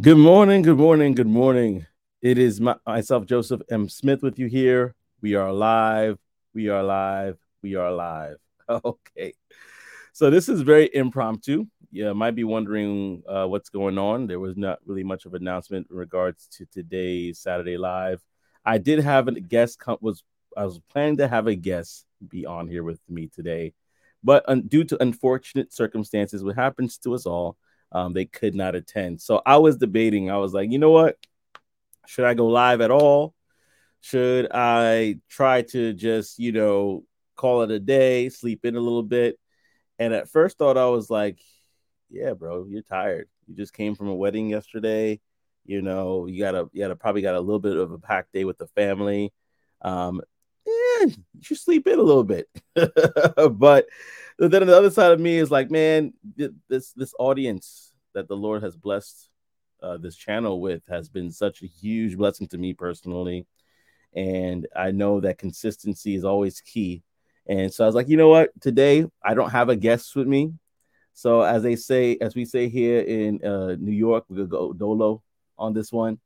Good morning, good morning, good morning. It is my, myself, Joseph M. Smith, with you here. We are live. We are live. We are live. Okay. So this is very impromptu. You might be wondering uh, what's going on. There was not really much of an announcement in regards to today's Saturday Live. I did have a guest. Come, was I was planning to have a guest be on here with me today, but un, due to unfortunate circumstances, what happens to us all, um, they could not attend. So I was debating. I was like, you know what? Should I go live at all? Should I try to just, you know, call it a day, sleep in a little bit? And at first thought I was like, yeah, bro, you're tired. You just came from a wedding yesterday. You know, you gotta you gotta probably got a little bit of a packed day with the family. Um, yeah, you should sleep in a little bit. but then the other side of me is like, man, this this audience that the Lord has blessed uh, this channel with has been such a huge blessing to me personally, and I know that consistency is always key. And so I was like, you know what? Today I don't have a guest with me, so as they say, as we say here in uh, New York, we'll go dolo on this one.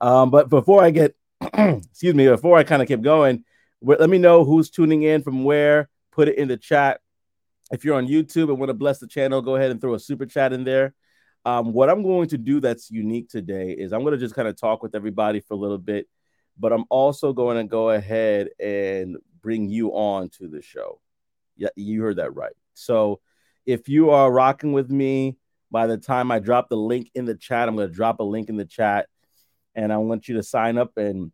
Um, but before I get, excuse me, before I kind of keep going, let me know who's tuning in from where. Put it in the chat if you're on YouTube and want to bless the channel, go ahead and throw a super chat in there. Um, what I'm going to do that's unique today is I'm going to just kind of talk with everybody for a little bit, but I'm also going to go ahead and bring you on to the show. Yeah, you heard that right. So if you are rocking with me, by the time I drop the link in the chat, I'm going to drop a link in the chat and I want you to sign up and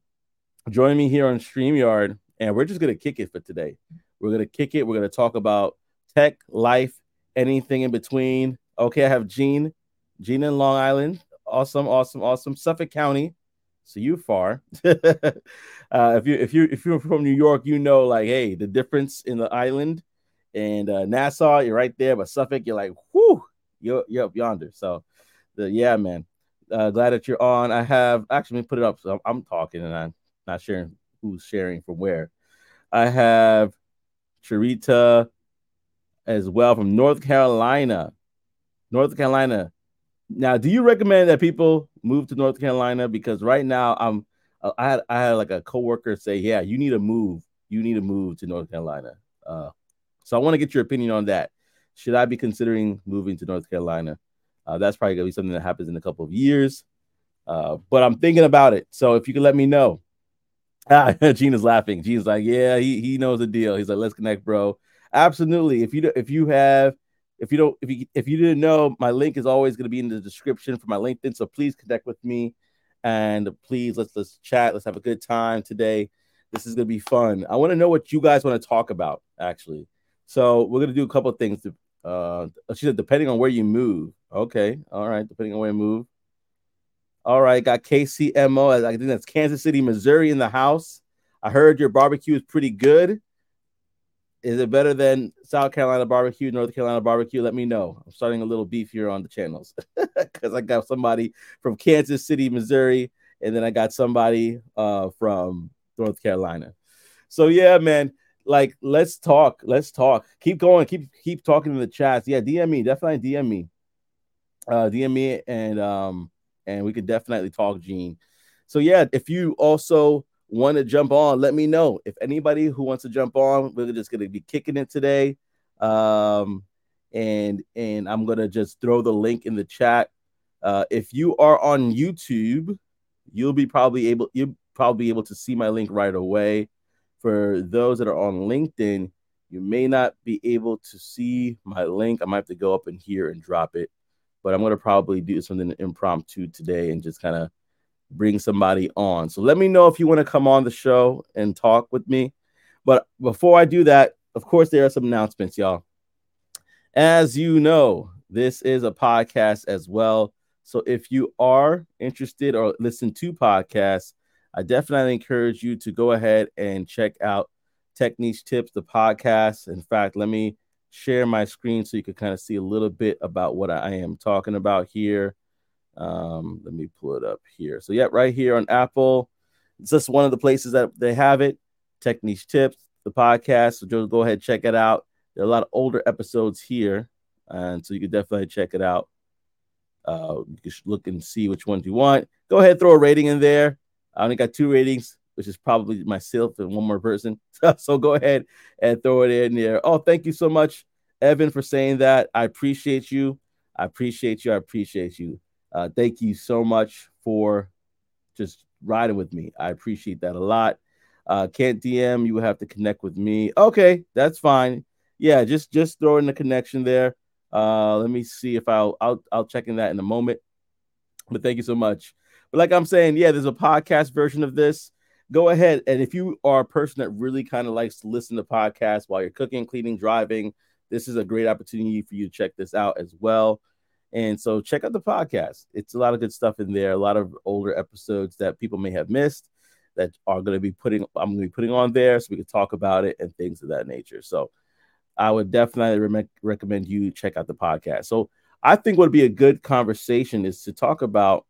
join me here on StreamYard. And we're just going to kick it for today. We're going to kick it. We're going to talk about tech, life, anything in between. Okay, I have Gene, Gene in Long Island. Awesome, awesome, awesome. Suffolk County. So you far. uh, if you if you if you're from New York, you know like hey the difference in the island and uh, Nassau, you're right there, but Suffolk, you're like whoo, you're you're up yonder. So the yeah, man. Uh, glad that you're on. I have actually put it up, so I'm, I'm talking and I'm not sharing who's sharing from where. I have Charita, as well from North Carolina. North Carolina. Now, do you recommend that people move to North Carolina? Because right now, I'm uh, I had I had like a coworker say, "Yeah, you need to move. You need to move to North Carolina." Uh, so I want to get your opinion on that. Should I be considering moving to North Carolina? Uh, that's probably gonna be something that happens in a couple of years, uh, but I'm thinking about it. So if you could let me know. Ah, Gina's laughing. Gina's like, "Yeah, he he knows the deal." He's like, "Let's connect, bro." Absolutely. If you if you have if you don't if you if you didn't know, my link is always going to be in the description for my LinkedIn. So please connect with me and please let's let's chat. Let's have a good time today. This is going to be fun. I want to know what you guys want to talk about actually. So we're going to do a couple of things. To, uh, she said depending on where you move. Okay, all right. Depending on where you move. All right, got KCMO. I think that's Kansas City, Missouri in the house. I heard your barbecue is pretty good. Is it better than South Carolina barbecue, North Carolina barbecue? Let me know. I'm starting a little beef here on the channels because I got somebody from Kansas City, Missouri, and then I got somebody uh, from North Carolina. So yeah, man, like let's talk. Let's talk. Keep going. Keep keep talking in the chats. Yeah, DM me. Definitely DM me. Uh, DM me and um and we could definitely talk, Gene. So yeah, if you also want to jump on, let me know. If anybody who wants to jump on, we're just gonna be kicking it today. Um, and and I'm gonna just throw the link in the chat. Uh, if you are on YouTube, you'll be probably able you'll probably be able to see my link right away. For those that are on LinkedIn, you may not be able to see my link. I might have to go up in here and drop it, but I'm gonna probably do something impromptu today and just kind of bring somebody on. So let me know if you want to come on the show and talk with me. But before I do that, of course, there are some announcements, y'all. As you know, this is a podcast as well. So if you are interested or listen to podcasts, I definitely encourage you to go ahead and check out Techniche Tips, the podcast. In fact, let me share my screen so you can kind of see a little bit about what I am talking about here. Um, let me pull it up here. So, yeah, right here on Apple, it's just one of the places that they have it. Techniche Tips, the podcast. So, just go ahead check it out. There are a lot of older episodes here, and so you can definitely check it out. Uh, you can look and see which ones you want. Go ahead, throw a rating in there. I only got two ratings, which is probably myself and one more person. so go ahead and throw it in there. Oh, thank you so much, Evan, for saying that. I appreciate you. I appreciate you. I appreciate you. Uh, thank you so much for just riding with me. I appreciate that a lot. Uh, can't DM, you will have to connect with me. Okay, that's fine. Yeah, just just throw in the connection there. Uh, let me see if I'll I'll I'll check in that in a moment. But thank you so much. But like I'm saying, yeah, there's a podcast version of this. Go ahead and if you are a person that really kind of likes to listen to podcasts while you're cooking, cleaning, driving, this is a great opportunity for you to check this out as well. And so check out the podcast. It's a lot of good stuff in there, a lot of older episodes that people may have missed that are going to be putting I'm going to be putting on there so we can talk about it and things of that nature. So I would definitely re- recommend you check out the podcast. So I think would be a good conversation is to talk about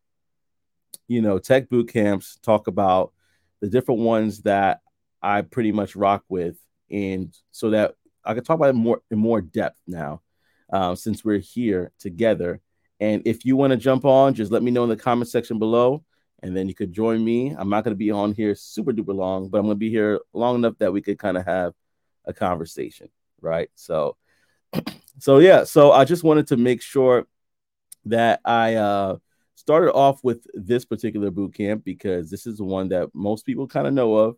you know tech boot camps, talk about the different ones that I pretty much rock with and so that I can talk about it more in more depth now uh, since we're here together. And if you want to jump on, just let me know in the comment section below, and then you could join me. I'm not going to be on here super duper long, but I'm going to be here long enough that we could kind of have a conversation, right? So, so yeah. So I just wanted to make sure that I uh, started off with this particular boot camp because this is the one that most people kind of know of,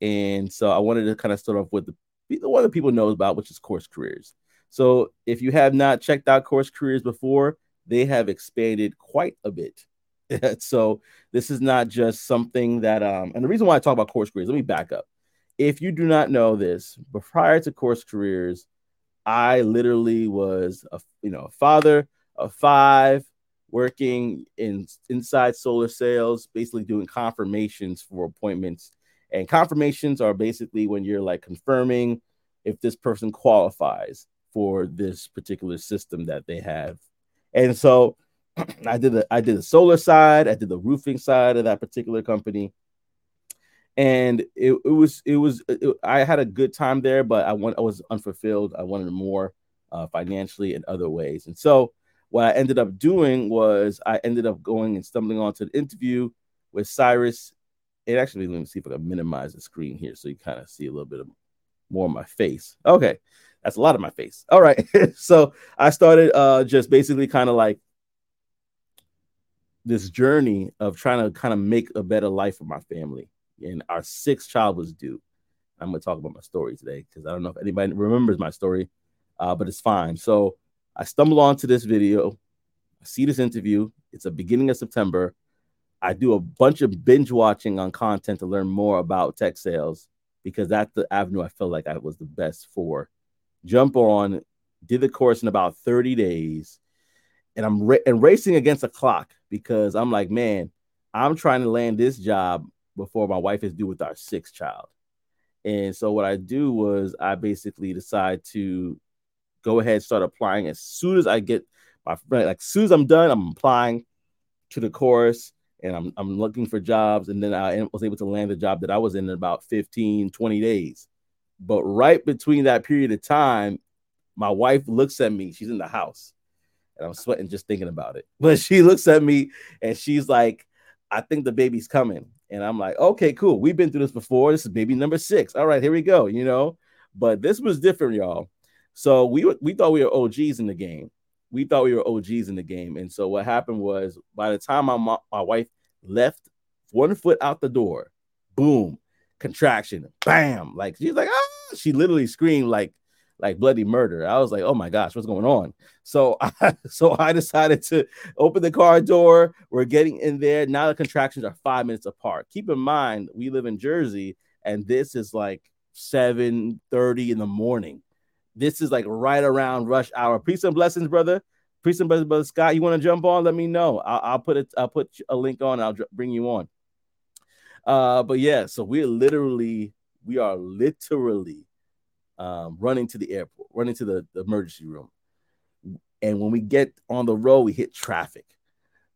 and so I wanted to kind of start off with the, the one that people know about, which is course careers. So if you have not checked out Course Careers before, they have expanded quite a bit. so this is not just something that um and the reason why I talk about course careers, let me back up. If you do not know this, but prior to course careers, I literally was a you know a father of five working in inside solar sales, basically doing confirmations for appointments. And confirmations are basically when you're like confirming if this person qualifies for this particular system that they have. And so I did the I did the solar side, I did the roofing side of that particular company. And it, it was it was it, I had a good time there, but I want I was unfulfilled. I wanted more uh, financially in other ways. And so what I ended up doing was I ended up going and stumbling onto the interview with Cyrus. It actually let me see if I can minimize the screen here so you kind of see a little bit of more of my face. Okay. That's a lot of my face. All right. so I started uh, just basically kind of like this journey of trying to kind of make a better life for my family. And our sixth child was due. I'm going to talk about my story today because I don't know if anybody remembers my story, uh, but it's fine. So I stumble onto this video. I see this interview. It's the beginning of September. I do a bunch of binge watching on content to learn more about tech sales because that's the avenue I felt like I was the best for jump on, did the course in about 30 days, and I'm ra- and racing against the clock because I'm like, man, I'm trying to land this job before my wife is due with our sixth child. And so what I do was I basically decide to go ahead and start applying as soon as I get my like as soon as I'm done, I'm applying to the course and I'm I'm looking for jobs and then I was able to land the job that I was in in about 15 20 days. But right between that period of time, my wife looks at me. She's in the house, and I'm sweating just thinking about it. But she looks at me and she's like, I think the baby's coming. And I'm like, okay, cool. We've been through this before. This is baby number six. All right, here we go. You know, but this was different, y'all. So we we thought we were OGs in the game. We thought we were OGs in the game. And so what happened was by the time my my wife left one foot out the door, boom, contraction, bam. Like she's like, ah, she literally screamed like like bloody murder. I was like, oh my gosh, what's going on? So I so I decided to open the car door. We're getting in there. Now the contractions are five minutes apart. Keep in mind, we live in Jersey, and this is like 7 30 in the morning. This is like right around rush hour. Peace and blessings, brother. Peace and blessings, brother Scott. You want to jump on? Let me know. I'll, I'll put it. I'll put a link on. I'll bring you on. Uh, but yeah, so we're literally, we are literally um, running to the airport, running to the, the emergency room. And when we get on the road, we hit traffic.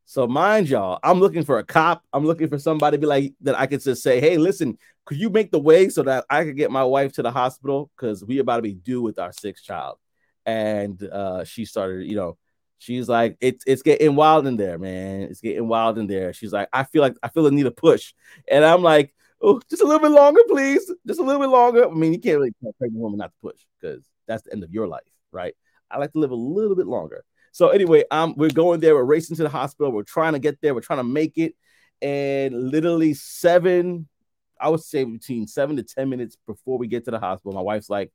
So mind y'all, I'm looking for a cop. I'm looking for somebody to be like that I could just say, hey, listen, could you make the way so that I could get my wife to the hospital? Because we about to be due with our sixth child. And uh, she started, you know, She's like, it's it's getting wild in there, man. It's getting wild in there. She's like, I feel like I feel the need a push, and I'm like, oh, just a little bit longer, please, just a little bit longer. I mean, you can't really tell a pregnant woman not to push because that's the end of your life, right? I like to live a little bit longer. So anyway, um, we're going there. We're racing to the hospital. We're trying to get there. We're trying to make it, and literally seven, I would say between seven to ten minutes before we get to the hospital, my wife's like,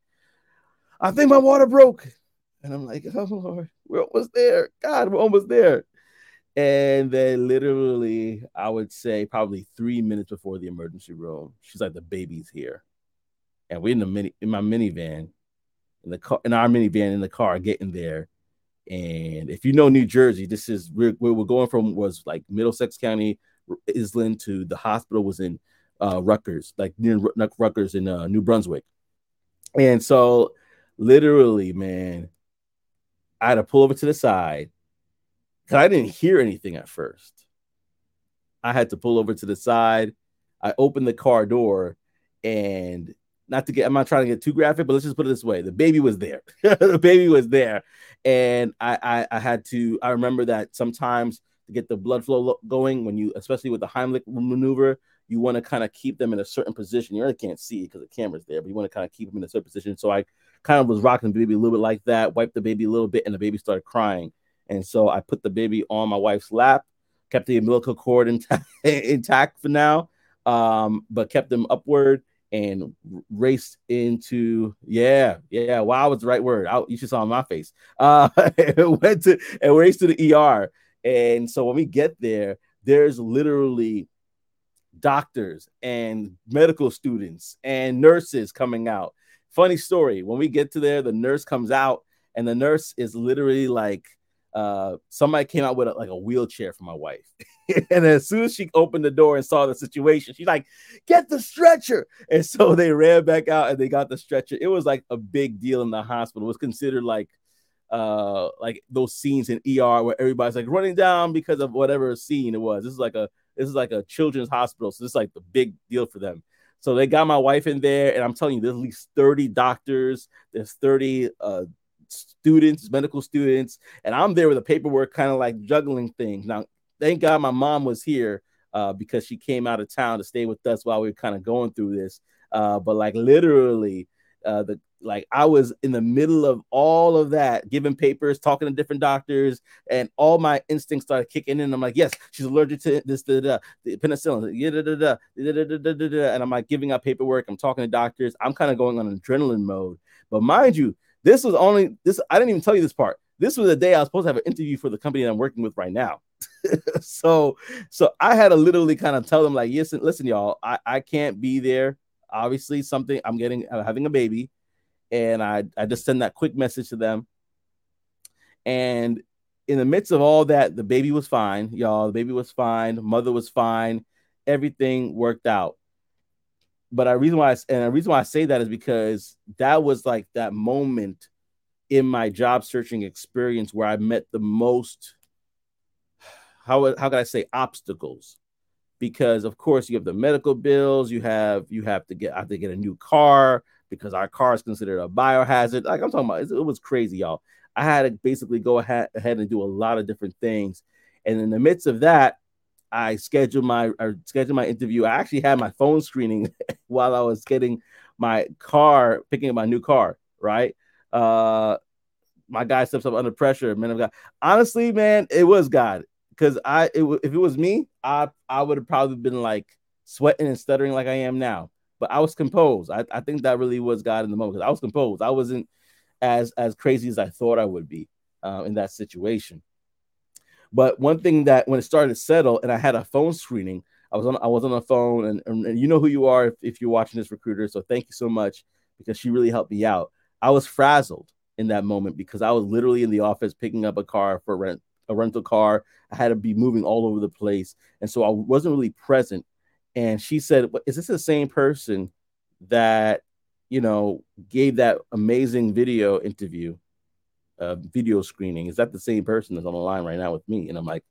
"I think my water broke," and I'm like, "Oh Lord, we're almost there. God, we're almost there." And then literally, I would say probably three minutes before the emergency room, she's like, "The baby's here," and we're in the mini in my minivan, in the car in our minivan in the car getting there. And if you know New Jersey, this is where, we're going from was like Middlesex County, Island to the hospital was in uh, Rutgers, like near Rutgers in uh, New Brunswick. And so, literally, man, I had to pull over to the side because I didn't hear anything at first. I had to pull over to the side. I opened the car door and not to get, I'm not trying to get too graphic, but let's just put it this way: the baby was there. the baby was there, and I, I, I had to. I remember that sometimes to get the blood flow going, when you, especially with the Heimlich maneuver, you want to kind of keep them in a certain position. You really can't see it because the camera's there, but you want to kind of keep them in a certain position. So I kind of was rocking the baby a little bit like that, wiped the baby a little bit, and the baby started crying. And so I put the baby on my wife's lap, kept the umbilical cord intact, intact for now, um, but kept them upward and raced into yeah yeah wow was the right word. I, you should saw my face. Uh went to and raced to the er and so when we get there there's literally doctors and medical students and nurses coming out funny story when we get to there the nurse comes out and the nurse is literally like uh, somebody came out with a, like a wheelchair for my wife. and as soon as she opened the door and saw the situation, she's like, "Get the stretcher!" And so they ran back out and they got the stretcher. It was like a big deal in the hospital. It was considered like uh like those scenes in ER where everybody's like running down because of whatever scene it was. This is like a this is like a children's hospital, so this is like the big deal for them. So they got my wife in there, and I'm telling you, there's at least 30 doctors, there's 30 uh students, medical students, and I'm there with the paperwork, kind of like juggling things. Now, thank God my mom was here uh, because she came out of town to stay with us while we were kind of going through this. Uh, but like literally, uh, the like I was in the middle of all of that, giving papers, talking to different doctors, and all my instincts started kicking in. I'm like, yes, she's allergic to this, da, da, the penicillin, da, da, da, da, da, da, da, and I'm like giving out paperwork. I'm talking to doctors. I'm kind of going on adrenaline mode. But mind you, this was only this. I didn't even tell you this part. This was the day I was supposed to have an interview for the company that I'm working with right now. so, so I had to literally kind of tell them like, listen, listen, y'all, I, I can't be there. Obviously, something I'm getting, I'm having a baby and I I just send that quick message to them. And in the midst of all that, the baby was fine, y'all. The baby was fine. Mother was fine. Everything worked out but a reason why I, and the reason why I say that is because that was like that moment in my job searching experience where I met the most how how can I say obstacles because of course you have the medical bills you have you have to get I have to get a new car because our car is considered a biohazard like I'm talking about it was crazy y'all I had to basically go ahead, and do a lot of different things and in the midst of that I scheduled my or scheduled my interview. I actually had my phone screening while I was getting my car, picking up my new car, right? Uh my guy steps up under pressure, man of God. Honestly, man, it was God. Because I it, if it was me, I I would have probably been like sweating and stuttering like I am now. But I was composed. I, I think that really was God in the moment. I was composed. I wasn't as as crazy as I thought I would be uh, in that situation. But one thing that when it started to settle and I had a phone screening, I was on I was on the phone and, and, and you know who you are if, if you're watching this recruiter. So thank you so much because she really helped me out. I was frazzled in that moment because I was literally in the office picking up a car for rent, a rental car. I had to be moving all over the place. And so I wasn't really present. And she said, Is this the same person that, you know, gave that amazing video interview uh, video screening. Is that the same person that's on the line right now with me? And I'm like,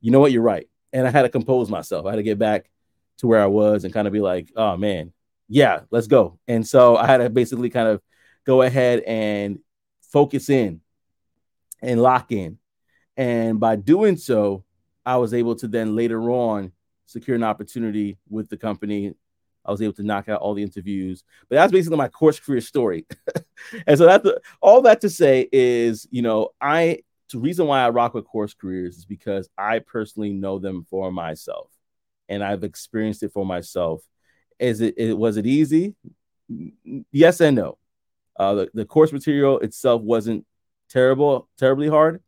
you know what? You're right. And I had to compose myself. I had to get back to where I was and kind of be like, oh man, yeah, let's go. And so I had to basically kind of go ahead and focus in and lock in. And by doing so, I was able to then later on secure an opportunity with the company. I was able to knock out all the interviews, but that's basically my course career story. and so that's all that to say is, you know, I the reason why I rock with course careers is because I personally know them for myself, and I've experienced it for myself. Is it, it was it easy? Yes and no. Uh, the, the course material itself wasn't terrible, terribly hard,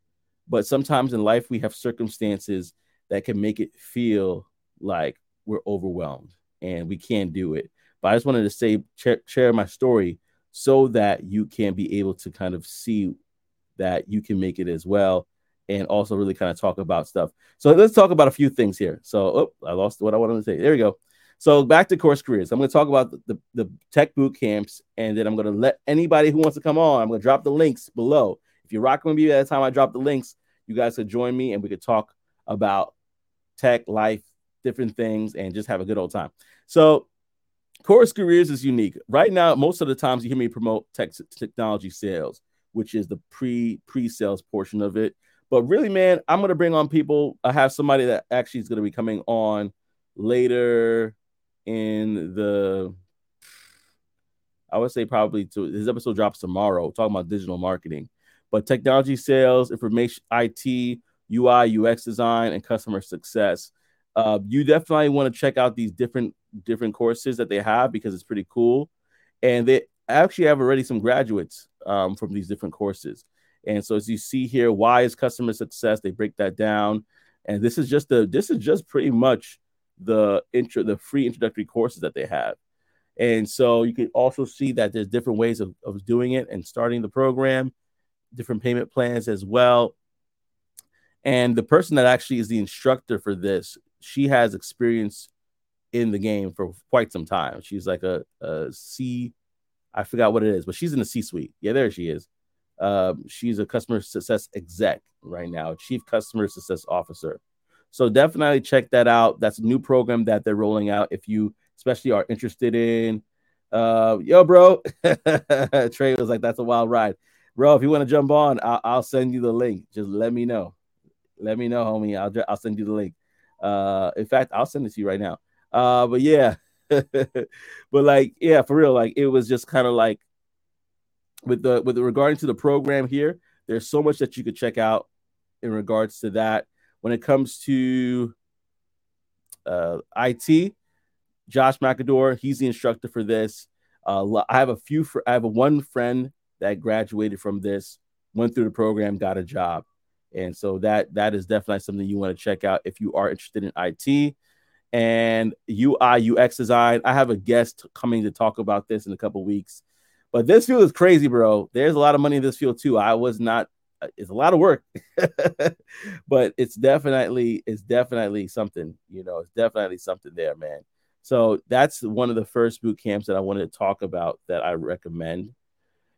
but sometimes in life we have circumstances that can make it feel like we're overwhelmed and we can't do it. But I just wanted to say, share, my story so that you can be able to kind of see that you can make it as well and also really kind of talk about stuff. So let's talk about a few things here. So oh, I lost what I wanted to say. There we go. So back to course careers. I'm going to talk about the, the, the tech boot camps, and then I'm going to let anybody who wants to come on. I'm going to drop the links below. If you're rocking with me at the time I drop the links, you guys could join me and we could talk about tech, life, different things, and just have a good old time. So Course Careers is unique. Right now, most of the times you hear me promote tech technology sales, which is the pre pre sales portion of it. But really, man, I'm gonna bring on people. I have somebody that actually is gonna be coming on later in the. I would say probably to his episode drops tomorrow, talking about digital marketing, but technology sales, information, IT, UI, UX design, and customer success. Uh, you definitely want to check out these different different courses that they have because it's pretty cool, and they actually have already some graduates um, from these different courses. And so as you see here, why is customer success? They break that down, and this is just the this is just pretty much the intro the free introductory courses that they have. And so you can also see that there's different ways of, of doing it and starting the program, different payment plans as well. And the person that actually is the instructor for this she has experience in the game for quite some time. She's like a, a C, I forgot what it is, but she's in the C suite. Yeah, there she is. Um, she's a customer success exec right now, chief customer success officer. So definitely check that out. That's a new program that they're rolling out. If you especially are interested in, uh, yo, bro, Trey was like, that's a wild ride, bro. If you want to jump on, I'll, I'll, send you the link. Just let me know. Let me know, homie. I'll I'll send you the link. Uh, in fact, I'll send it to you right now. Uh, but yeah, but like, yeah, for real, like it was just kind of like with the with regarding to the program here. There's so much that you could check out in regards to that. When it comes to uh, IT, Josh McAdor, he's the instructor for this. Uh, I have a few. Fr- I have a one friend that graduated from this, went through the program, got a job. And so that that is definitely something you want to check out if you are interested in IT and UI UX design. I have a guest coming to talk about this in a couple weeks. But this field is crazy, bro. There's a lot of money in this field too. I was not uh, it's a lot of work. but it's definitely it's definitely something, you know, it's definitely something there, man. So that's one of the first boot camps that I wanted to talk about that I recommend.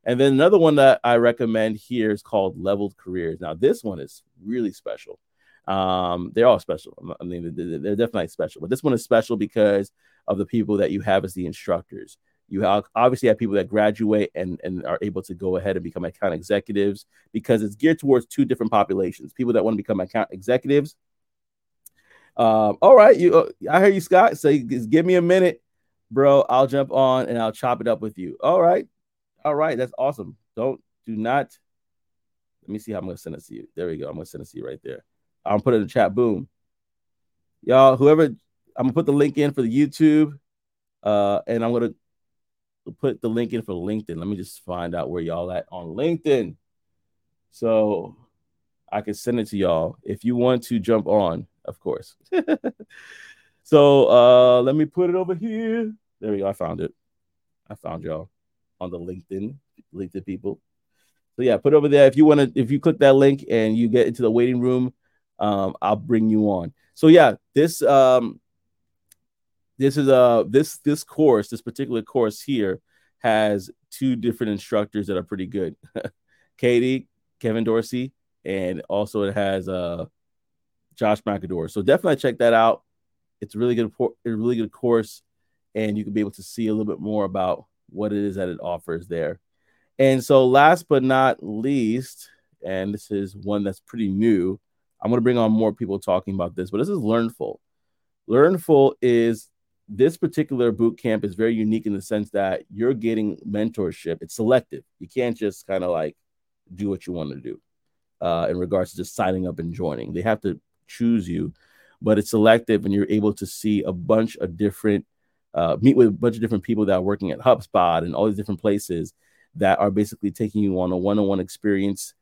And then another one that I recommend here is called Leveld Careers. Now, this one is really special. Um, they're all special. I mean, they're definitely special, but this one is special because of the people that you have as the instructors. You have, obviously have people that graduate and, and are able to go ahead and become account executives because it's geared towards two different populations people that want to become account executives. Um, all right, you, uh, I hear you, Scott. So give me a minute, bro. I'll jump on and I'll chop it up with you. All right, all right, that's awesome. Don't do not. Let me see how I'm gonna send it to you. There we go. I'm gonna send it to you right there. I'm put it in the chat. Boom. Y'all, whoever I'm gonna put the link in for the YouTube, uh, and I'm gonna put the link in for LinkedIn. Let me just find out where y'all at on LinkedIn. So I can send it to y'all if you want to jump on, of course. so uh let me put it over here. There we go. I found it. I found y'all on the LinkedIn, LinkedIn people. So yeah, put over there if you want to. If you click that link and you get into the waiting room, um, I'll bring you on. So yeah, this um, this is a uh, this this course, this particular course here has two different instructors that are pretty good. Katie, Kevin Dorsey, and also it has uh Josh McAdor. So definitely check that out. It's a really good, a really good course, and you can be able to see a little bit more about what it is that it offers there. And so, last but not least, and this is one that's pretty new. I'm going to bring on more people talking about this, but this is Learnfull. Learnfull is this particular boot camp is very unique in the sense that you're getting mentorship. It's selective. You can't just kind of like do what you want to do uh, in regards to just signing up and joining. They have to choose you, but it's selective, and you're able to see a bunch of different, uh, meet with a bunch of different people that are working at HubSpot and all these different places that are basically taking you on a one-on-one experience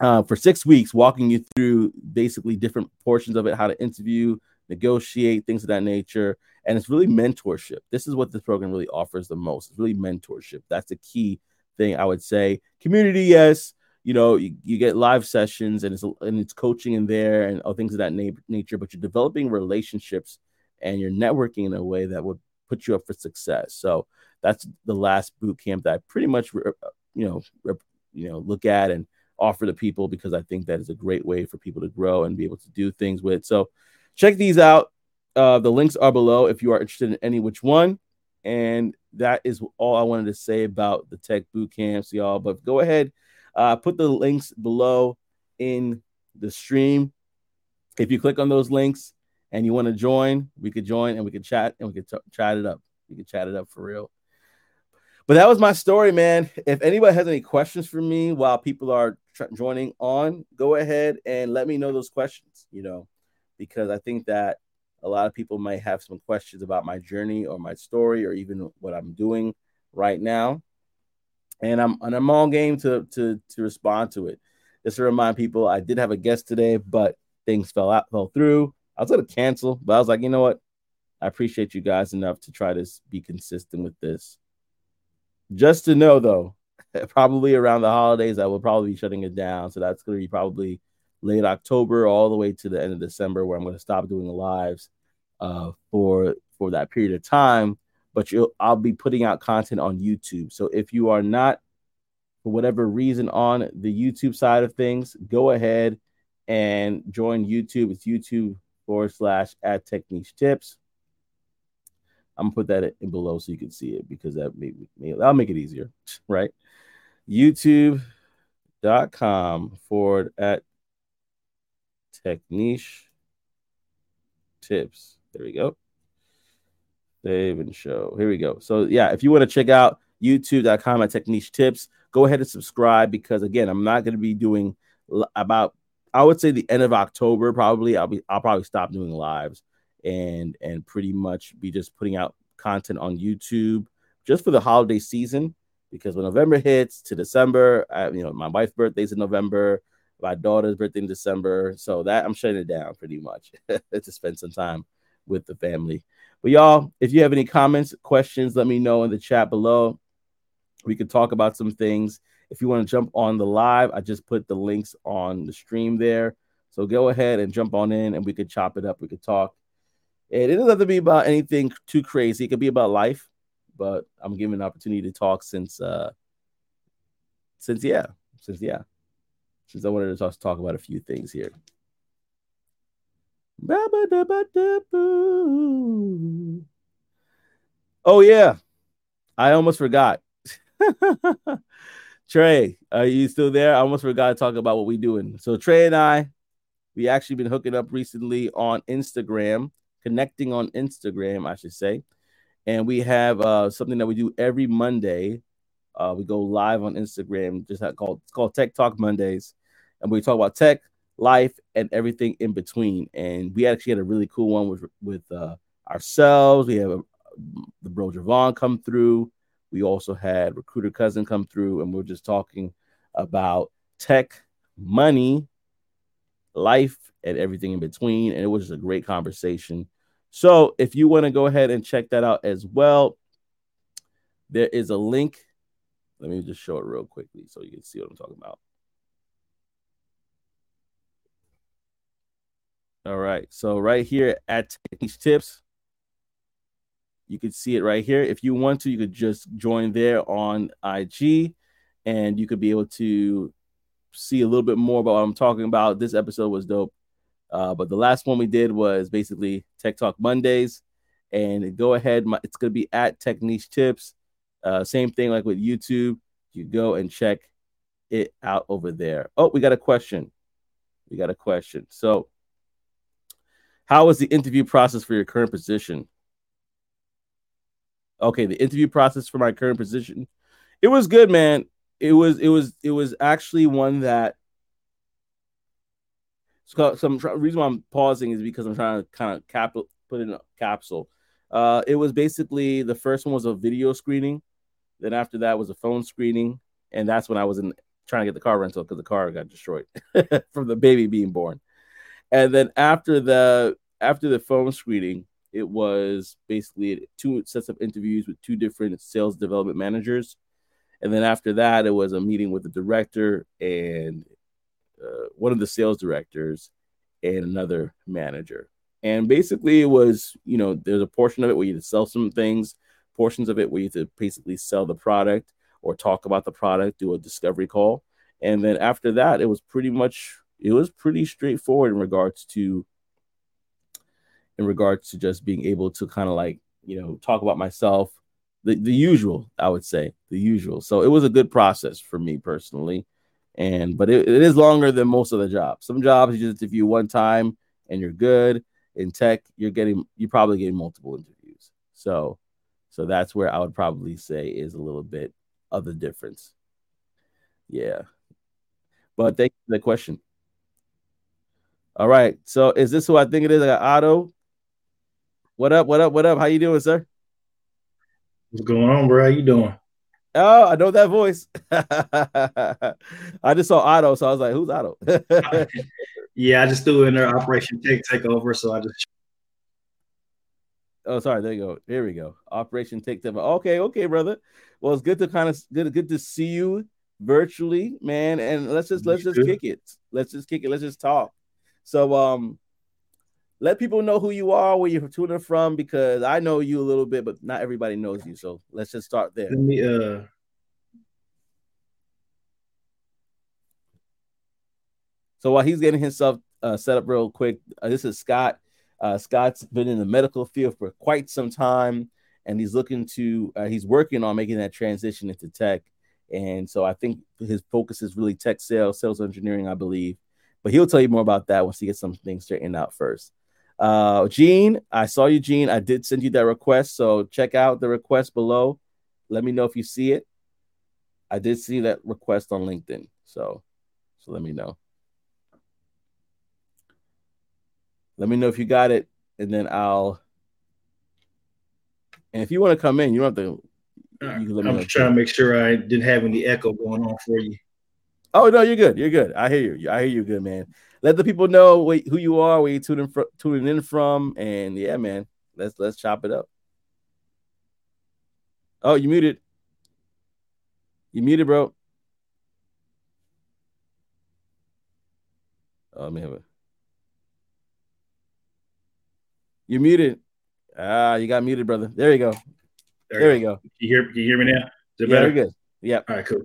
uh, for six weeks, walking you through basically different portions of it, how to interview, negotiate, things of that nature. And it's really mentorship. This is what this program really offers the most. It's really mentorship. That's the key thing I would say. Community, yes. You know, you, you get live sessions and it's and it's coaching in there and all things of that na- nature, but you're developing relationships and you're networking in a way that would put you up for success. So that's the last boot camp that I pretty much, you know, you know, look at and offer to people because I think that is a great way for people to grow and be able to do things with. So check these out. Uh, the links are below if you are interested in any which one. And that is all I wanted to say about the tech boot camps, y'all. But go ahead, uh, put the links below in the stream. If you click on those links and you want to join, we could join and we could chat and we could t- chat it up. We could chat it up for real. But that was my story, man. If anybody has any questions for me while people are tr- joining on, go ahead and let me know those questions. You know, because I think that a lot of people might have some questions about my journey or my story or even what I'm doing right now. And I'm and I'm on game to to to respond to it. Just to remind people, I did have a guest today, but things fell out fell through. I was gonna cancel, but I was like, you know what? I appreciate you guys enough to try to be consistent with this. Just to know though, probably around the holidays, I will probably be shutting it down. So that's gonna be probably late October all the way to the end of December, where I'm to stop doing the lives uh, for for that period of time. But you'll I'll be putting out content on YouTube. So if you are not for whatever reason on the YouTube side of things, go ahead and join YouTube. It's YouTube forward slash at Techniche Tips. I'm gonna put that in below so you can see it because that may, may that'll make it easier, right? YouTube.com forward at Techniche tips. There we go. Save and show. Here we go. So yeah, if you want to check out youtube.com at Techniche tips, go ahead and subscribe because again, I'm not to be doing about I would say the end of October probably I'll be I'll probably stop doing lives and and pretty much be just putting out content on YouTube just for the holiday season because when November hits to December, I, you know, my wife's birthday's in November my daughter's birthday in December. So that I'm shutting it down pretty much to spend some time with the family. But y'all, if you have any comments, questions, let me know in the chat below. We could talk about some things. If you want to jump on the live, I just put the links on the stream there. So go ahead and jump on in and we could chop it up. We could talk. It doesn't have to be about anything too crazy. It could be about life, but I'm giving an opportunity to talk since uh since yeah, since yeah since I wanted to talk, talk about a few things here. Oh yeah, I almost forgot. Trey, are you still there? I almost forgot to talk about what we're doing. So Trey and I, we actually been hooking up recently on Instagram, connecting on Instagram, I should say, and we have uh, something that we do every Monday uh, we go live on Instagram, just called it's called Tech Talk Mondays, and we talk about tech, life, and everything in between. And we actually had a really cool one with with uh, ourselves. We have a, the bro Javon come through. We also had recruiter cousin come through, and we we're just talking about tech, money, life, and everything in between. And it was just a great conversation. So if you want to go ahead and check that out as well, there is a link let me just show it real quickly so you can see what I'm talking about. All right. So right here at Techniche Tips, you could see it right here. If you want to, you could just join there on IG and you could be able to see a little bit more about what I'm talking about. This episode was dope. Uh, but the last one we did was basically Tech Talk Mondays. And go ahead, it's going to be at Techniche Tips. Uh, same thing like with YouTube. You go and check it out over there. Oh, we got a question. We got a question. So, how was the interview process for your current position? Okay, the interview process for my current position, it was good, man. It was it was it was actually one that so some reason why I'm pausing is because I'm trying to kind of cap put in a capsule. Uh, it was basically the first one was a video screening, then after that was a phone screening, and that's when I was in trying to get the car rental because the car got destroyed from the baby being born. And then after the after the phone screening, it was basically two sets of interviews with two different sales development managers. And then after that, it was a meeting with the director and uh, one of the sales directors and another manager. And basically, it was you know there's a portion of it where you to sell some things, portions of it where you have to basically sell the product or talk about the product, do a discovery call, and then after that, it was pretty much it was pretty straightforward in regards to in regards to just being able to kind of like you know talk about myself the, the usual i would say the usual so it was a good process for me personally and but it, it is longer than most of the jobs. Some jobs you just interview one time and you're good. In tech, you're getting you're probably getting multiple interviews. So so that's where I would probably say is a little bit of the difference. Yeah. But thank you for the question. All right. So is this who I think it is? I got Otto. What up? What up? What up? How you doing, sir? What's going on, bro? How you doing? Oh, I know that voice. I just saw Otto, so I was like, "Who's Otto?" yeah, I just threw in there Operation Take Takeover, so I just. Oh, sorry. There you go. There we go. Operation Take Takeover. Okay, okay, brother. Well, it's good to kind of good, good to see you virtually, man. And let's just let's just kick it. Let's just kick it. Let's just talk. So, um, let people know who you are, where you're tuning from, because I know you a little bit, but not everybody knows you. So let's just start there. Let me uh so while he's getting himself uh, set up real quick, uh, this is Scott. Uh, Scott's been in the medical field for quite some time, and he's looking to uh, he's working on making that transition into tech. And so I think his focus is really tech sales, sales engineering, I believe. But he'll tell you more about that once he gets some things straightened out first. Uh, Gene, I saw you, Gene. I did send you that request, so check out the request below. Let me know if you see it. I did see that request on LinkedIn, so so let me know. Let me know if you got it, and then I'll. And if you want to come in, you don't have to. You I'm trying to make sure I didn't have any echo going on for you. Oh no, you're good. You're good. I hear you. I hear you, good man let the people know who you are, where you tuning from, tuning in from, and yeah, man, let's let's chop it up. Oh, you muted. You muted, bro. Oh, let me have it. You muted. Ah, you got muted, brother. There you go. There, there you go. Can you hear? Can you hear me now? Is it yeah, good. Yeah. All right, cool.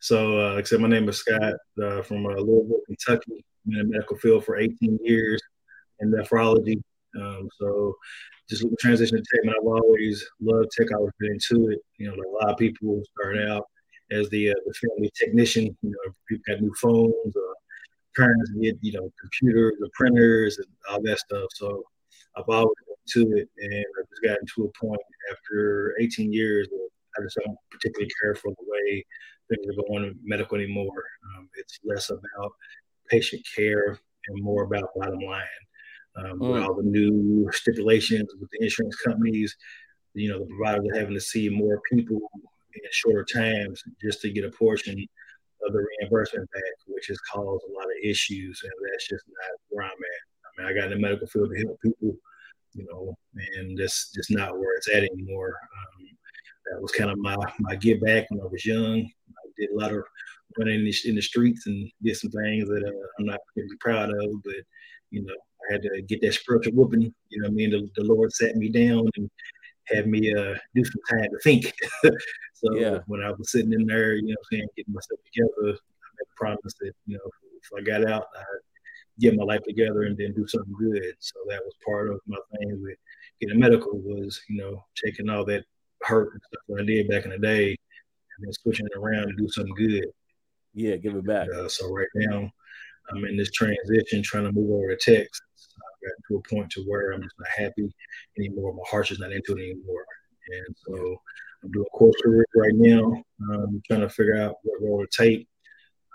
So, uh, like I said, my name is Scott uh, from uh, Louisville, Kentucky I've been in the medical field for 18 years in nephrology. Um, so just transition to tech, I've always loved tech. I was into it. You know, like a lot of people start out as the, uh, the family technician. You know, people got new phones, uh, parents get you know computers, the printers, and all that stuff. So I've always been into it, and I just gotten to a point after 18 years I just don't particularly care for the way things are going in medical anymore. Um, it's less about patient care and more about bottom line. Um, mm. With all the new stipulations with the insurance companies, you know, the providers are having to see more people in shorter times just to get a portion of the reimbursement back, which has caused a lot of issues. And that's just not where I'm at. I mean, I got in the medical field to help people, you know, and that's just not where it's at anymore. Um, that was kind of my, my give back when I was young. I did a lot of running in the, in the streets and did some things that uh, I'm not really proud of. But you know, I had to get that spiritual whooping. You know, I mean, the, the Lord sat me down and had me uh, do some time to think. so yeah. when I was sitting in there, you know, I'm saying getting myself together, I made a promise that you know, if I got out, I'd get my life together and then do something good. So that was part of my thing with getting medical was you know taking all that hurt and stuff that I did back in the day and then switching it around to do something good Yeah, give it back. Uh, so right now, I'm in this transition, trying to move over to Texas. I got to a point to where I'm just not happy anymore. My heart's just not into it anymore, and so I'm doing course career right now. I'm trying to figure out what role to take.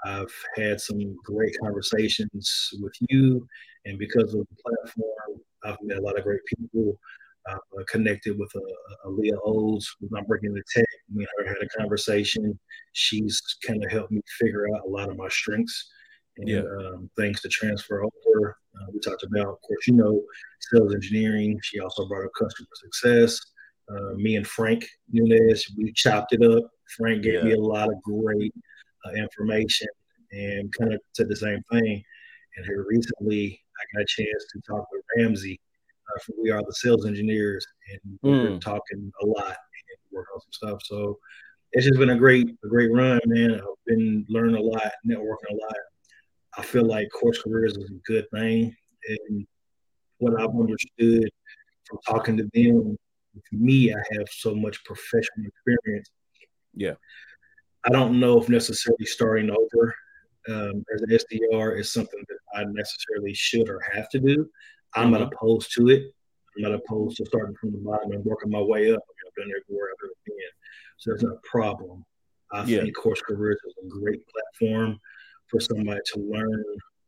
I've had some great conversations with you, and because of the platform, I've met a lot of great people. Uh, connected with a, Aaliyah Olds, not breaking the tech. We had a conversation. She's kind of helped me figure out a lot of my strengths and yeah. um, things to transfer over. Uh, we talked about, of course, you know, sales engineering. She also brought up customer success. Uh, me and Frank Nunez, we chopped it up. Frank gave yeah. me a lot of great uh, information and kind of said the same thing. And here recently, I got a chance to talk with Ramsey uh, We Are the Sales Engineers, and we're hmm. talking a lot and working on some stuff. So it's just been a great, a great run, man. I've been learning a lot, networking a lot. I feel like course careers is a good thing, and what I've understood from talking to them, for me, I have so much professional experience. Yeah, I don't know if necessarily starting over um, as an SDR is something that I necessarily should or have to do. I'm mm-hmm. not opposed to it. I'm not opposed to starting from the bottom and working my way up. I mean, I've done everywhere I've ever been, so that's not a problem. I yeah. think Course Careers is a great platform for somebody to learn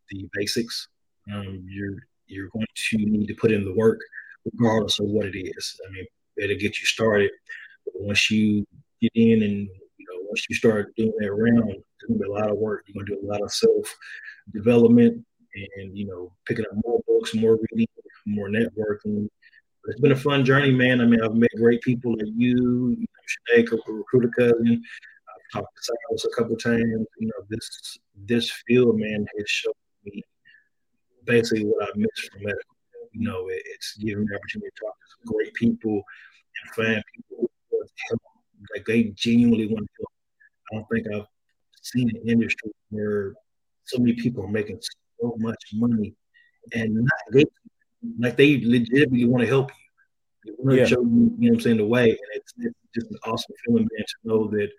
the basics. Um, you're you're going to need to put in the work, regardless of what it is. I mean, it'll get you started. But once you get in and you know, once you start doing that around, it's gonna be a lot of work. You're gonna do a lot of self development and you know, picking up more books, more reading, more networking. It's been a fun journey, man. I mean, I've met great people like you, Sinead, recruiter cousin. I've talked to Silas a couple times. You know, this this field, man, has shown me basically what I missed from medical. You know, it, it's giving me the opportunity to talk to some great people and find people who help. Like they genuinely want to help. I don't think I've seen an industry where so many people are making so much money and not they, like they legitimately want to help you. They want to yeah. show you, you know what I'm saying, the way. And it's, it's just an awesome feeling, man, to know that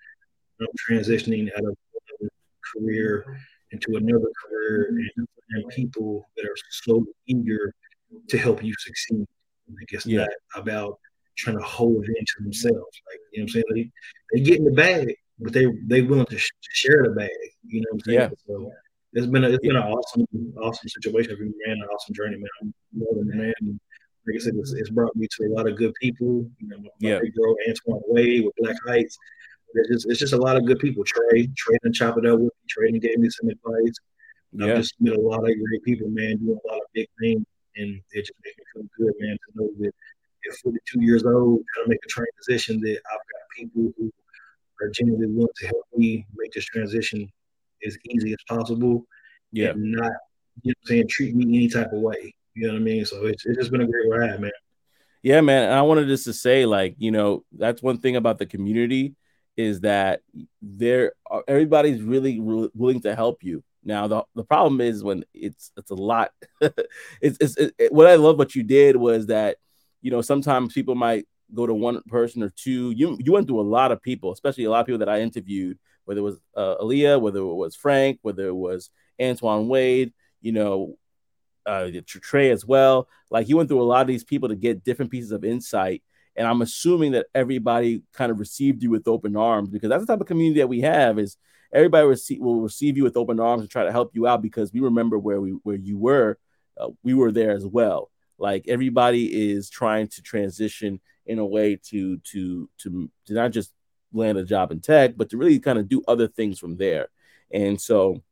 I'm transitioning out of one career into another career and, and people that are so eager to help you succeed. Like it's yeah. not about trying to hold it into themselves. Like, you know what I'm saying? They, they get in the bag, but they they willing to, sh- to share the bag. You know what I'm saying? Yeah. So it's been a, it's been an awesome awesome situation for me, man. An awesome journey, man. I'm more than man. Like I said, it's, it's, brought me to a lot of good people. You know, my, yeah. big girl Antoine Wade with Black Heights. It's just, it's just a lot of good people. Trey, Trey and chop it up with me. Trey and gave me some advice. Yeah. I've just met a lot of great people, man, doing a lot of big things, and it just makes me feel good, man, to know that at 42 years old, trying to make a transition, that I've got people who are genuinely willing to help me make this transition as easy as possible. Yeah. Not, you know I'm saying, treat me any type of way. You know what I mean? So it's, it's just been a great ride, man. Yeah, man. And I wanted just to say, like, you know, that's one thing about the community is that there everybody's really willing to help you. Now the, the problem is when it's it's a lot. it's it's it, it, what I love what you did was that you know sometimes people might go to one person or two. You you went through a lot of people, especially a lot of people that I interviewed whether it was uh, Aaliyah, whether it was Frank, whether it was Antoine Wade, you know, uh, Trey as well. Like he went through a lot of these people to get different pieces of insight. And I'm assuming that everybody kind of received you with open arms because that's the type of community that we have is everybody receive, will receive you with open arms and try to help you out because we remember where we where you were. Uh, we were there as well. Like everybody is trying to transition in a way to to to, to not just land a job in tech, but to really kind of do other things from there. And so,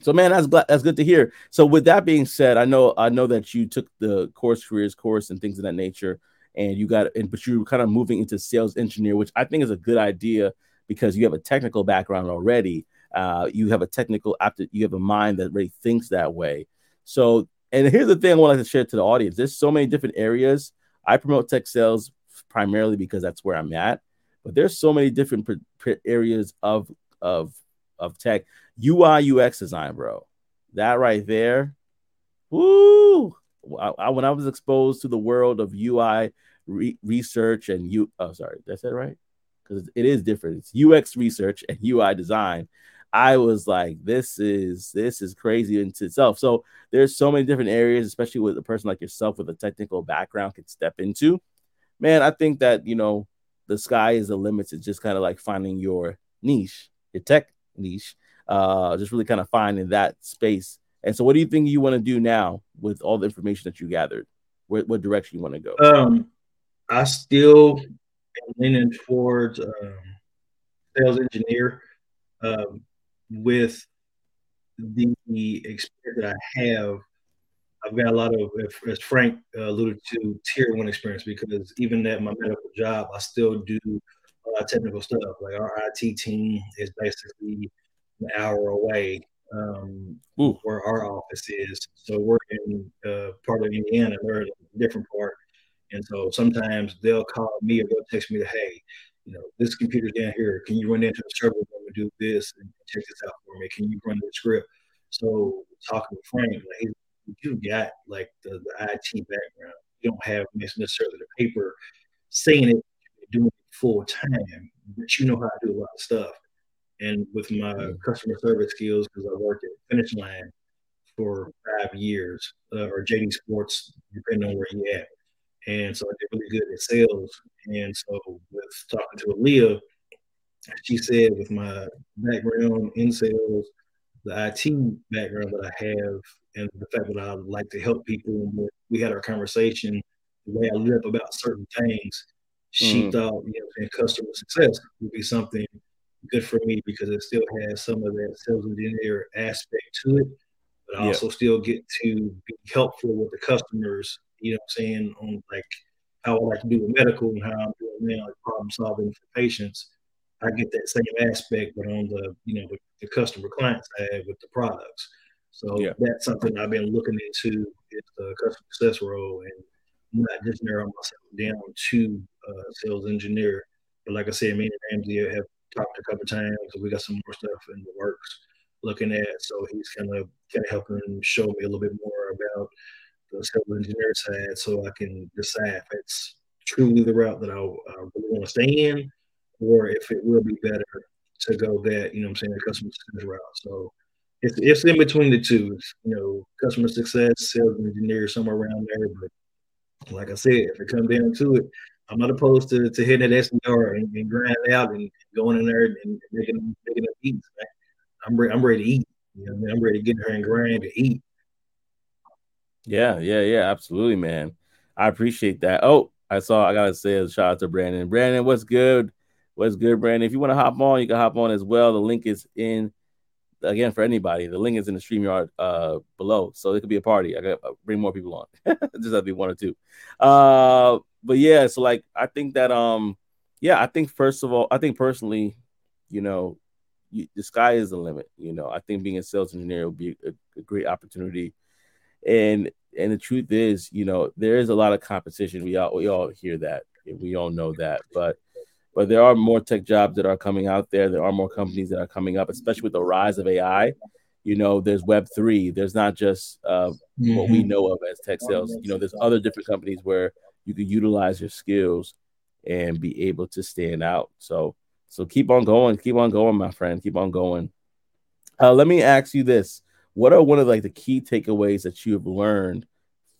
so man, that's glad, that's good to hear. So with that being said, I know I know that you took the course careers course and things of that nature, and you got and but you're kind of moving into sales engineer, which I think is a good idea because you have a technical background already. Uh, you have a technical after you have a mind that really thinks that way. So, and here's the thing I wanted to share to the audience: there's so many different areas. I promote tech sales primarily because that's where I'm at but there's so many different areas of of of tech. Ui ux design bro. That right there woo! I, I, when i was exposed to the world of ui re- research and you oh sorry that's that right? Because it is different. It's ux research and ui design. I was like, this is this is crazy in itself. So there's so many different areas, especially with a person like yourself with a technical background can step into. Man, I think that you know the sky is the limit. It's just kind of like finding your niche, your tech niche, uh, just really kind of finding that space. And so, what do you think you want to do now with all the information that you gathered? Where, what direction you want to go? Um, I still am leaning towards um, sales engineer um, with the experience that I have. I've got a lot of, as Frank uh, alluded to, tier one experience because even at my medical job, I still do a lot of technical stuff. Like our IT team is basically an hour away um, where our office is. So we're in uh, part of Indiana, they're in a different part. And so sometimes they'll call me or they'll text me, to, hey, you know, this computer's down here. Can you run into the server room and do this and check this out for me? Can you run the script? So talking to Frank, like, you got like the, the IT background. You don't have necessarily the paper saying it, doing it full time, but you know how to do a lot of stuff. And with my customer service skills, because I worked at Finish Line for five years, uh, or JD Sports, depending on where you at. And so I did really good at sales. And so with talking to Aaliyah, she said with my background in sales, the IT background that I have, and the fact that I like to help people, we had our conversation, the way I live about certain things, she mm. thought, you know, and customer success would be something good for me because it still has some of that sales engineer aspect to it, but I also still get to be helpful with the customers you know what I'm saying, on like how I like to do with medical and how I'm doing now, like problem solving for patients. I get that same aspect, but on the you know the, the customer client side with the products. So yeah. that's something I've been looking into is the customer success role and not just narrow myself down to uh, sales engineer. But like I said, me and Ramsey have talked a couple times, and we got some more stuff in the works looking at. So he's kind of kind of helping show me a little bit more about the sales engineer side so I can decide if it's truly the route that I, I really want to stay in or if it will be better to go that, you know I'm saying, the customer success route. So it's, it's in between the two, you know, customer success, sales engineer, somewhere around there. But like I said, if it comes down to it, I'm not opposed to, to hitting that SDR and, and grinding out and going in there and making, making it eat. I'm, re- I'm ready to eat. You know, I mean? I'm ready to get there and grind and eat. Yeah, yeah, yeah, absolutely, man. I appreciate that. Oh, I saw. I gotta say a shout out to Brandon. Brandon, what's good? What's good, Brandon? If you want to hop on, you can hop on as well. The link is in again for anybody. The link is in the StreamYard uh below, so it could be a party. I got to bring more people on. Just have to be one or two. Uh, but yeah, so like I think that um, yeah, I think first of all, I think personally, you know, you, the sky is the limit. You know, I think being a sales engineer will be a, a great opportunity and and the truth is, you know, there is a lot of competition. We all we all hear that. We all know that. But but there are more tech jobs that are coming out there. There are more companies that are coming up, especially with the rise of AI. You know, there's Web three. There's not just uh, mm-hmm. what we mm-hmm. know of as tech sales. You know, there's other different companies where you can utilize your skills and be able to stand out. So so keep on going, keep on going, my friend, keep on going. Uh, let me ask you this: what are one of like the key takeaways that you have learned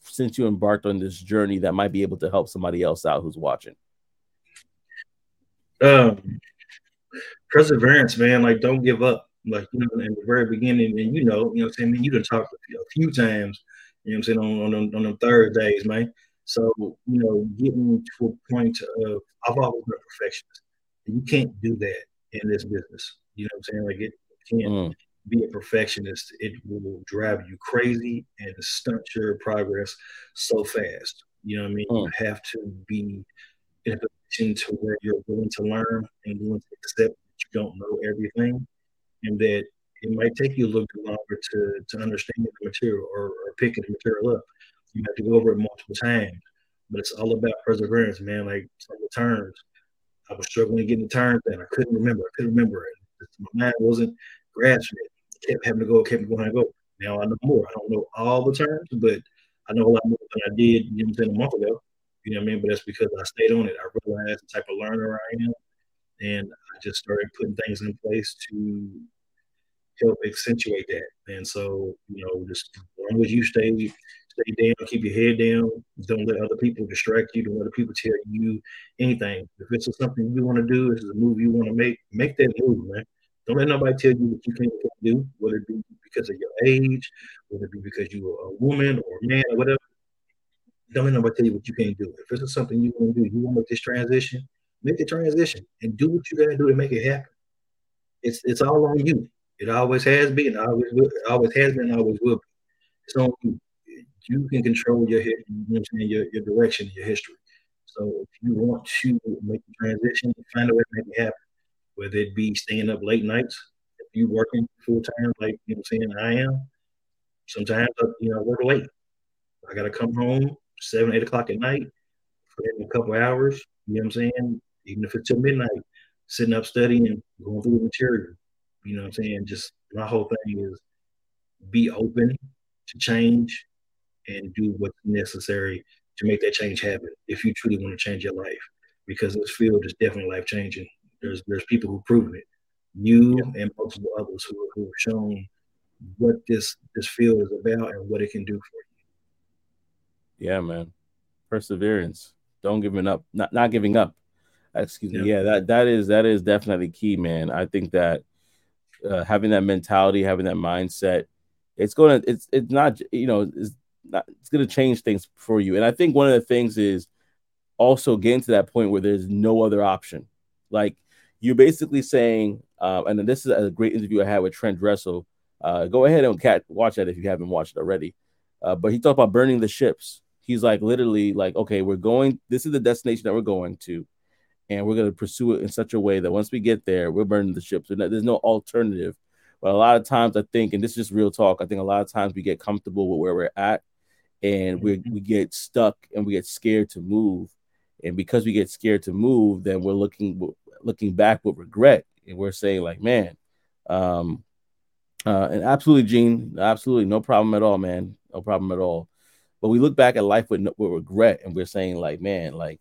since you embarked on this journey that might be able to help somebody else out who's watching? Um, perseverance, man. Like, don't give up. Like, you know, in the very beginning, and you know, you know, what I'm saying, you done talked a few times. You know, what I'm saying on on them, on them Thursdays, man. So, you know, getting to a point of I've always been a perfectionist. You can't do that in this business. You know what I'm saying? Like it can't. Mm be a perfectionist, it will drive you crazy and stunt your progress so fast. You know what I mean? Mm. You have to be in a position to where you're willing to learn and willing to accept that you don't know everything and that it might take you a little bit longer to, to understand the material or, or picking the material up. You have to go over it multiple times. But it's all about perseverance, man. Like some the terms. I was struggling to get the terms and I couldn't remember. I couldn't remember it. My mind wasn't grasping it kept having to go, kept going to go. Now I know more. I don't know all the terms, but I know a lot more than I did, you know, a month ago. You know what I mean? But that's because I stayed on it. I realized the type of learner I am, and I just started putting things in place to help accentuate that. And so, you know, just as long as you stay stay down, keep your head down, don't let other people distract you, don't let other people tell you anything. If this is something you want to do, this is a move you want to make, make that move, man. Don't let nobody tell you what you can't do, whether it be because of your age, whether it be because you're a woman or a man or whatever. Don't let nobody tell you what you can't do. If this is something you want to do, you want to make this transition, make the transition and do what you got to do to make it happen. It's it's all on you. It always has been, always will, always has been, always will be. It's on you. You can control your, you know your, your direction, your history. So if you want to make the transition, find a way to make it happen. Whether it be staying up late nights, if you working full time, like you know, saying I am. Sometimes uh, you know, work late. I gotta come home seven, eight o'clock at night for a couple hours. You know what I'm saying? Even if it's till midnight, sitting up studying, going through the material. You know what I'm saying? Just my whole thing is be open to change and do what's necessary to make that change happen if you truly want to change your life. Because this field is definitely life changing. There's there's people who've proven it. You yeah. and multiple others who, who have shown what this this field is about and what it can do for you. Yeah, man. Perseverance. Don't giving up. Not not giving up. Excuse me. Yeah, that that is that is definitely key, man. I think that uh, having that mentality, having that mindset, it's gonna it's it's not you know it's not it's gonna change things for you. And I think one of the things is also getting to that point where there's no other option. Like you're basically saying, uh, and this is a great interview I had with Trent Dressel. Uh, go ahead and cat watch that if you haven't watched it already. Uh, but he talked about burning the ships. He's like literally like, okay, we're going. This is the destination that we're going to and we're going to pursue it in such a way that once we get there, we're burning the ships. There's no alternative. But a lot of times, I think, and this is just real talk, I think a lot of times we get comfortable with where we're at and we, mm-hmm. we get stuck and we get scared to move. And because we get scared to move, then we're looking looking back with regret and we're saying like, man, um, uh, and absolutely, Gene, absolutely, no problem at all, man, no problem at all. But we look back at life with, with regret and we're saying like, man, like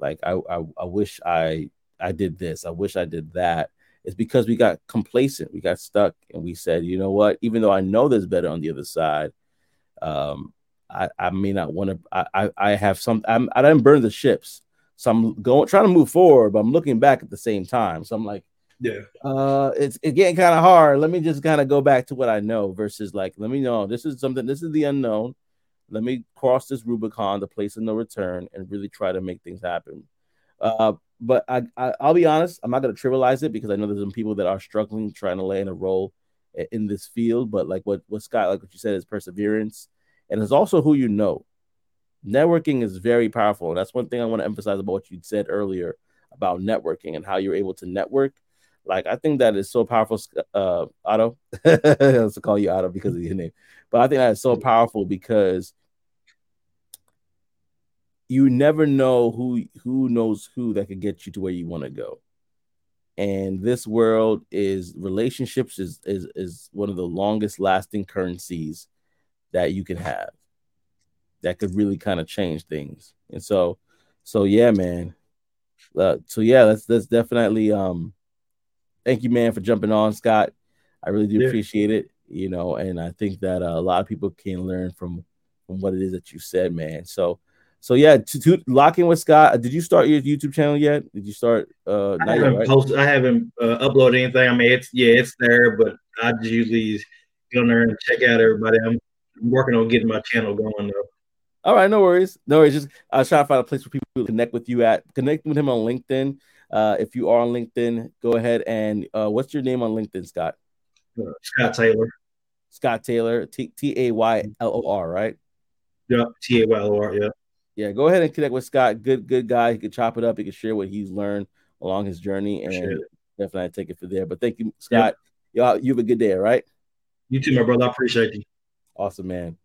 like I, I, I wish I I did this. I wish I did that. It's because we got complacent. We got stuck, and we said, you know what? Even though I know there's better on the other side, um, I, I may not want to. I, I have some. I'm, I didn't burn the ships, so I'm going trying to move forward, but I'm looking back at the same time. So I'm like, yeah, uh, it's it's getting kind of hard. Let me just kind of go back to what I know versus like, let me know this is something. This is the unknown let me cross this Rubicon, the place of no return, and really try to make things happen. Uh, but I, I, will be honest, I'm not going to trivialize it because I know there's some people that are struggling trying to land a role in this field. But like what, what Scott, like what you said, is perseverance, and it's also who you know. Networking is very powerful. That's one thing I want to emphasize about what you said earlier about networking and how you're able to network. Like I think that is so powerful. Uh, Otto, I have to call you Otto because of your name, but I think that is so powerful because you never know who who knows who that could get you to where you want to go. And this world is relationships is, is is one of the longest lasting currencies that you can have that could really kind of change things. And so so yeah man. Uh, so yeah that's that's definitely um thank you man for jumping on scott. I really do yeah. appreciate it you know and i think that uh, a lot of people can learn from from what it is that you said man. So so yeah, to, to locking with Scott. Did you start your YouTube channel yet? Did you start? Uh, I haven't right? posted. I haven't uh, uploaded anything. I mean, it's yeah, it's there, but I just usually go there and check out everybody. I'm working on getting my channel going though. All right, no worries. No worries. Just I was trying to find a place where people connect with you at. Connect with him on LinkedIn. Uh, if you are on LinkedIn, go ahead and uh, what's your name on LinkedIn, Scott? Uh, Scott Taylor. Scott Taylor. T T A Y L O R, right? Yeah, T A Y L O R. Yeah yeah, go ahead and connect with Scott. Good, good guy. He could chop it up. He could share what he's learned along his journey, and sure. definitely take it from there. But thank you, Scott. Y'all, you have a good day. All right. You too, my brother. I appreciate you. Awesome, man.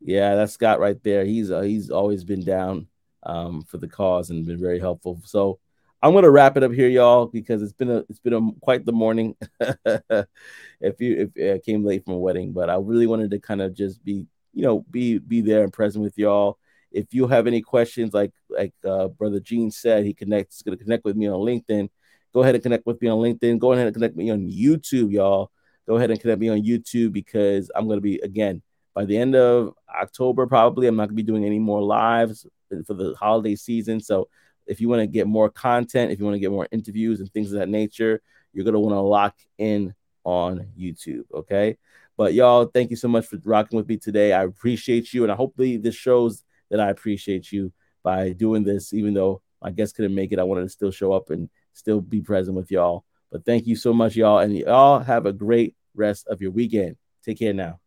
Yeah, that's Scott right there. He's uh, he's always been down um, for the cause and been very helpful. So I'm gonna wrap it up here, y'all, because it's been a it's been a quite the morning. if you if uh, came late from a wedding, but I really wanted to kind of just be you know be be there and present with y'all if you have any questions, like like uh, brother Gene said, he connects going to connect with me on LinkedIn. Go ahead and connect with me on LinkedIn. Go ahead and connect me on YouTube, y'all. go ahead and connect me on YouTube because I'm going to be again by the end of October. Probably I'm not going to be doing any more lives for the holiday season. So if you want to get more content, if you want to get more interviews and things of that nature, you're going to want to lock in on YouTube. Okay. But y'all, thank you so much for rocking with me today. I appreciate you. And I hopefully this shows that I appreciate you by doing this, even though my guest couldn't make it. I wanted to still show up and still be present with y'all. But thank you so much, y'all. And y'all have a great rest of your weekend. Take care now.